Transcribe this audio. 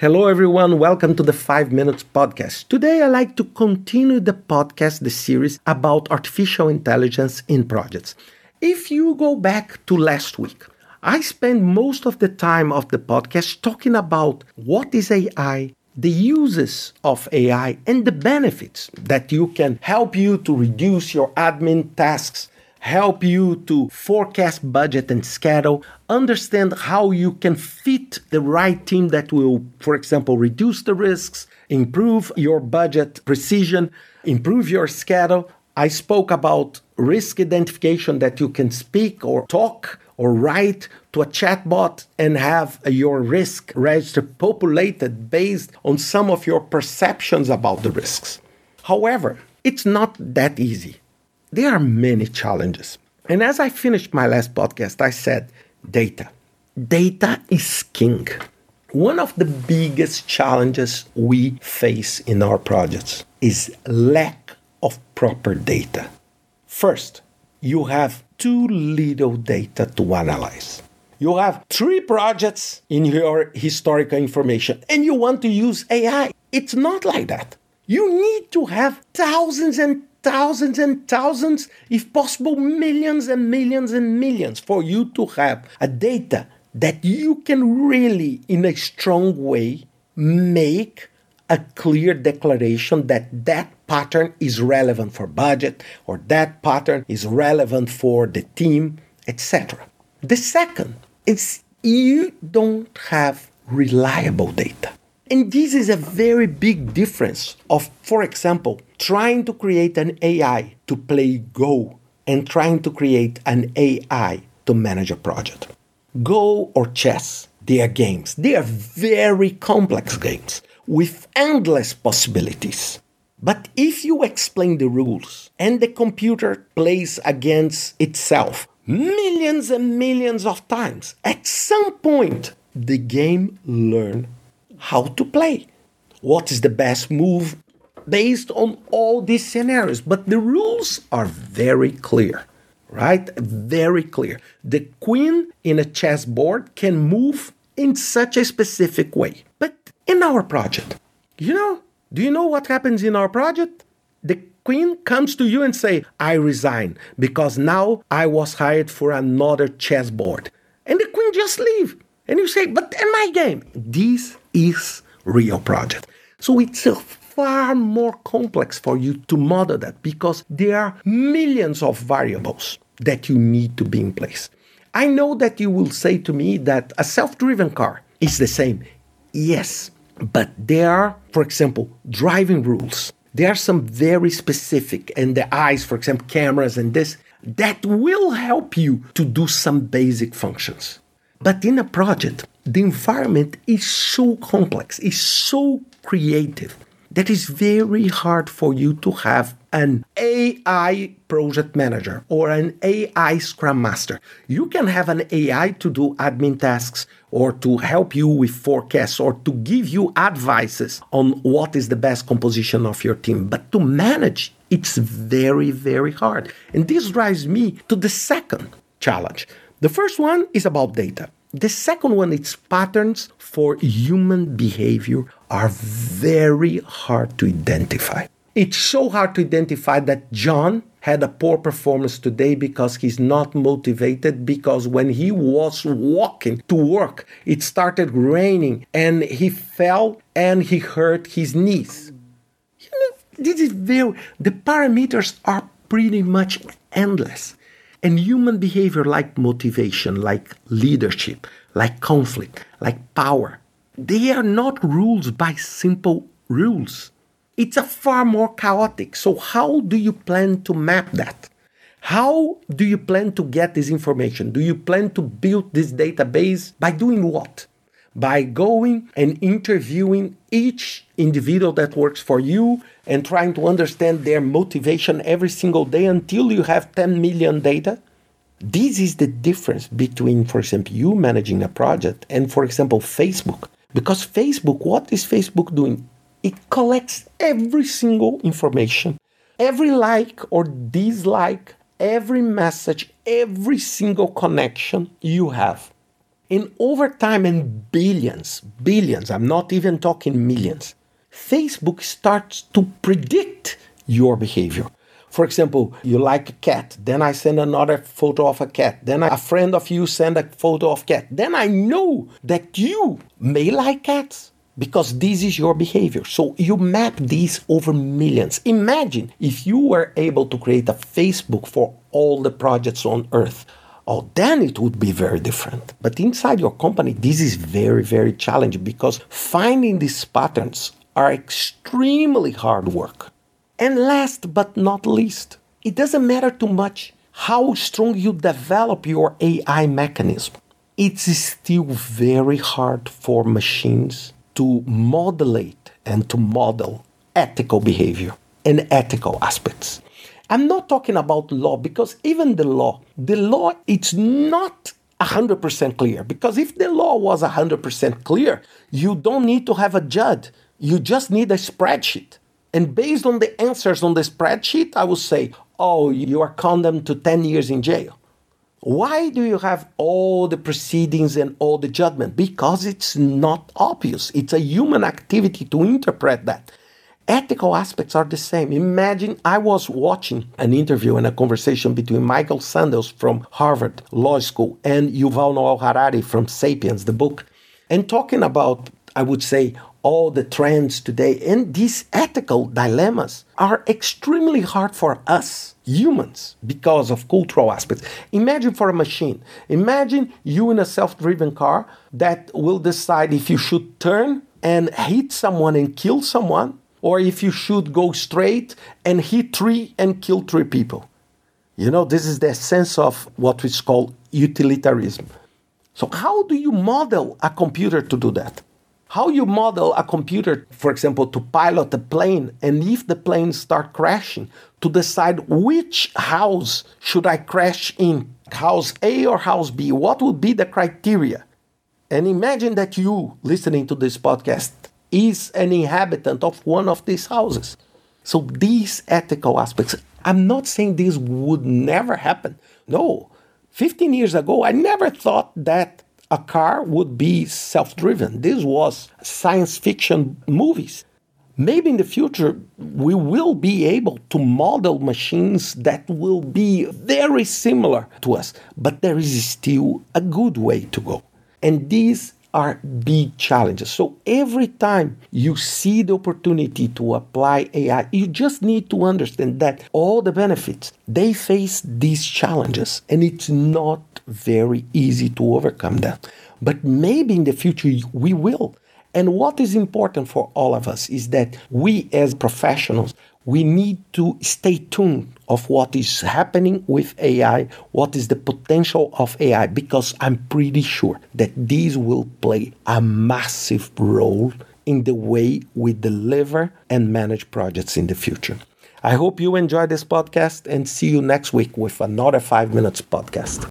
Hello, everyone. Welcome to the 5 Minutes Podcast. Today, I like to continue the podcast, the series about artificial intelligence in projects. If you go back to last week, I spent most of the time of the podcast talking about what is AI, the uses of AI, and the benefits that you can help you to reduce your admin tasks help you to forecast budget and schedule, understand how you can fit the right team that will, for example, reduce the risks, improve your budget precision, improve your schedule. I spoke about risk identification that you can speak or talk or write to a chatbot and have your risk register populated based on some of your perceptions about the risks. However, it's not that easy there are many challenges. And as I finished my last podcast, I said data. Data is king. One of the biggest challenges we face in our projects is lack of proper data. First, you have too little data to analyze. You have three projects in your historical information and you want to use AI. It's not like that. You need to have thousands and thousands and thousands, if possible, millions and millions and millions for you to have a data that you can really, in a strong way, make a clear declaration that that pattern is relevant for budget or that pattern is relevant for the team, etc. The second is you don't have reliable data. And this is a very big difference of, for example, trying to create an AI to play Go and trying to create an AI to manage a project. Go or chess, they are games. They are very complex games with endless possibilities. But if you explain the rules and the computer plays against itself millions and millions of times, at some point the game learns how to play. What is the best move based on all these scenarios? But the rules are very clear, right? Very clear. The queen in a chessboard can move in such a specific way. But in our project, you know, do you know what happens in our project? The queen comes to you and say, "I resign because now I was hired for another chessboard." And the queen just leave. And you say, "But in my game, this is real project. So it's a far more complex for you to model that because there are millions of variables that you need to be in place. I know that you will say to me that a self driven car is the same. Yes, but there are, for example, driving rules. There are some very specific, and the eyes, for example, cameras and this, that will help you to do some basic functions. But in a project, the environment is so complex, is so creative that it's very hard for you to have an AI project manager or an AI scrum master. You can have an AI to do admin tasks or to help you with forecasts or to give you advices on what is the best composition of your team. But to manage, it's very, very hard. And this drives me to the second challenge. The first one is about data. The second one, its patterns for human behavior are very hard to identify. It's so hard to identify that John had a poor performance today because he's not motivated because when he was walking to work it started raining and he fell and he hurt his knees you know this is very the parameters are pretty much endless and human behavior, like motivation, like leadership, like conflict, like power, they are not rules by simple rules. It's a far more chaotic. So, how do you plan to map that? How do you plan to get this information? Do you plan to build this database by doing what? By going and interviewing each individual that works for you and trying to understand their motivation every single day until you have 10 million data? This is the difference between, for example, you managing a project and, for example, Facebook. Because Facebook, what is Facebook doing? It collects every single information, every like or dislike, every message, every single connection you have. And over time, and billions, billions, I'm not even talking millions, Facebook starts to predict your behavior. For example, you like a cat, then I send another photo of a cat, then a friend of you send a photo of cat. Then I know that you may like cats because this is your behavior. So you map these over millions. Imagine if you were able to create a Facebook for all the projects on earth. Oh, then it would be very different. But inside your company, this is very, very challenging because finding these patterns are extremely hard work. And last but not least, it doesn't matter too much how strong you develop your AI mechanism. It's still very hard for machines to modulate and to model ethical behavior and ethical aspects. I'm not talking about law because even the law, the law, it's not 100% clear. Because if the law was 100% clear, you don't need to have a judge. You just need a spreadsheet. And based on the answers on the spreadsheet, I would say, oh, you are condemned to 10 years in jail. Why do you have all the proceedings and all the judgment? Because it's not obvious. It's a human activity to interpret that. Ethical aspects are the same. Imagine I was watching an interview and a conversation between Michael Sandels from Harvard Law School and Yuval Noah Harari from Sapiens, the book, and talking about, I would say, all the trends today. And these ethical dilemmas are extremely hard for us humans because of cultural aspects. Imagine for a machine. Imagine you in a self driven car that will decide if you should turn and hit someone and kill someone, or if you should go straight and hit three and kill three people. You know, this is the sense of what we call utilitarianism. So, how do you model a computer to do that? how you model a computer, for example, to pilot a plane, and if the plane start crashing, to decide which house should I crash in, house A or house B, what would be the criteria? And imagine that you listening to this podcast is an inhabitant of one of these houses. So these ethical aspects, I'm not saying this would never happen. No. 15 years ago, I never thought that a car would be self driven. This was science fiction movies. Maybe in the future, we will be able to model machines that will be very similar to us, but there is still a good way to go. And these are big challenges. So every time you see the opportunity to apply AI, you just need to understand that all the benefits, they face these challenges and it's not very easy to overcome that. But maybe in the future we will. And what is important for all of us is that we as professionals, we need to stay tuned of what is happening with AI, what is the potential of AI, because I'm pretty sure that these will play a massive role in the way we deliver and manage projects in the future. I hope you enjoy this podcast and see you next week with another 5 Minutes podcast.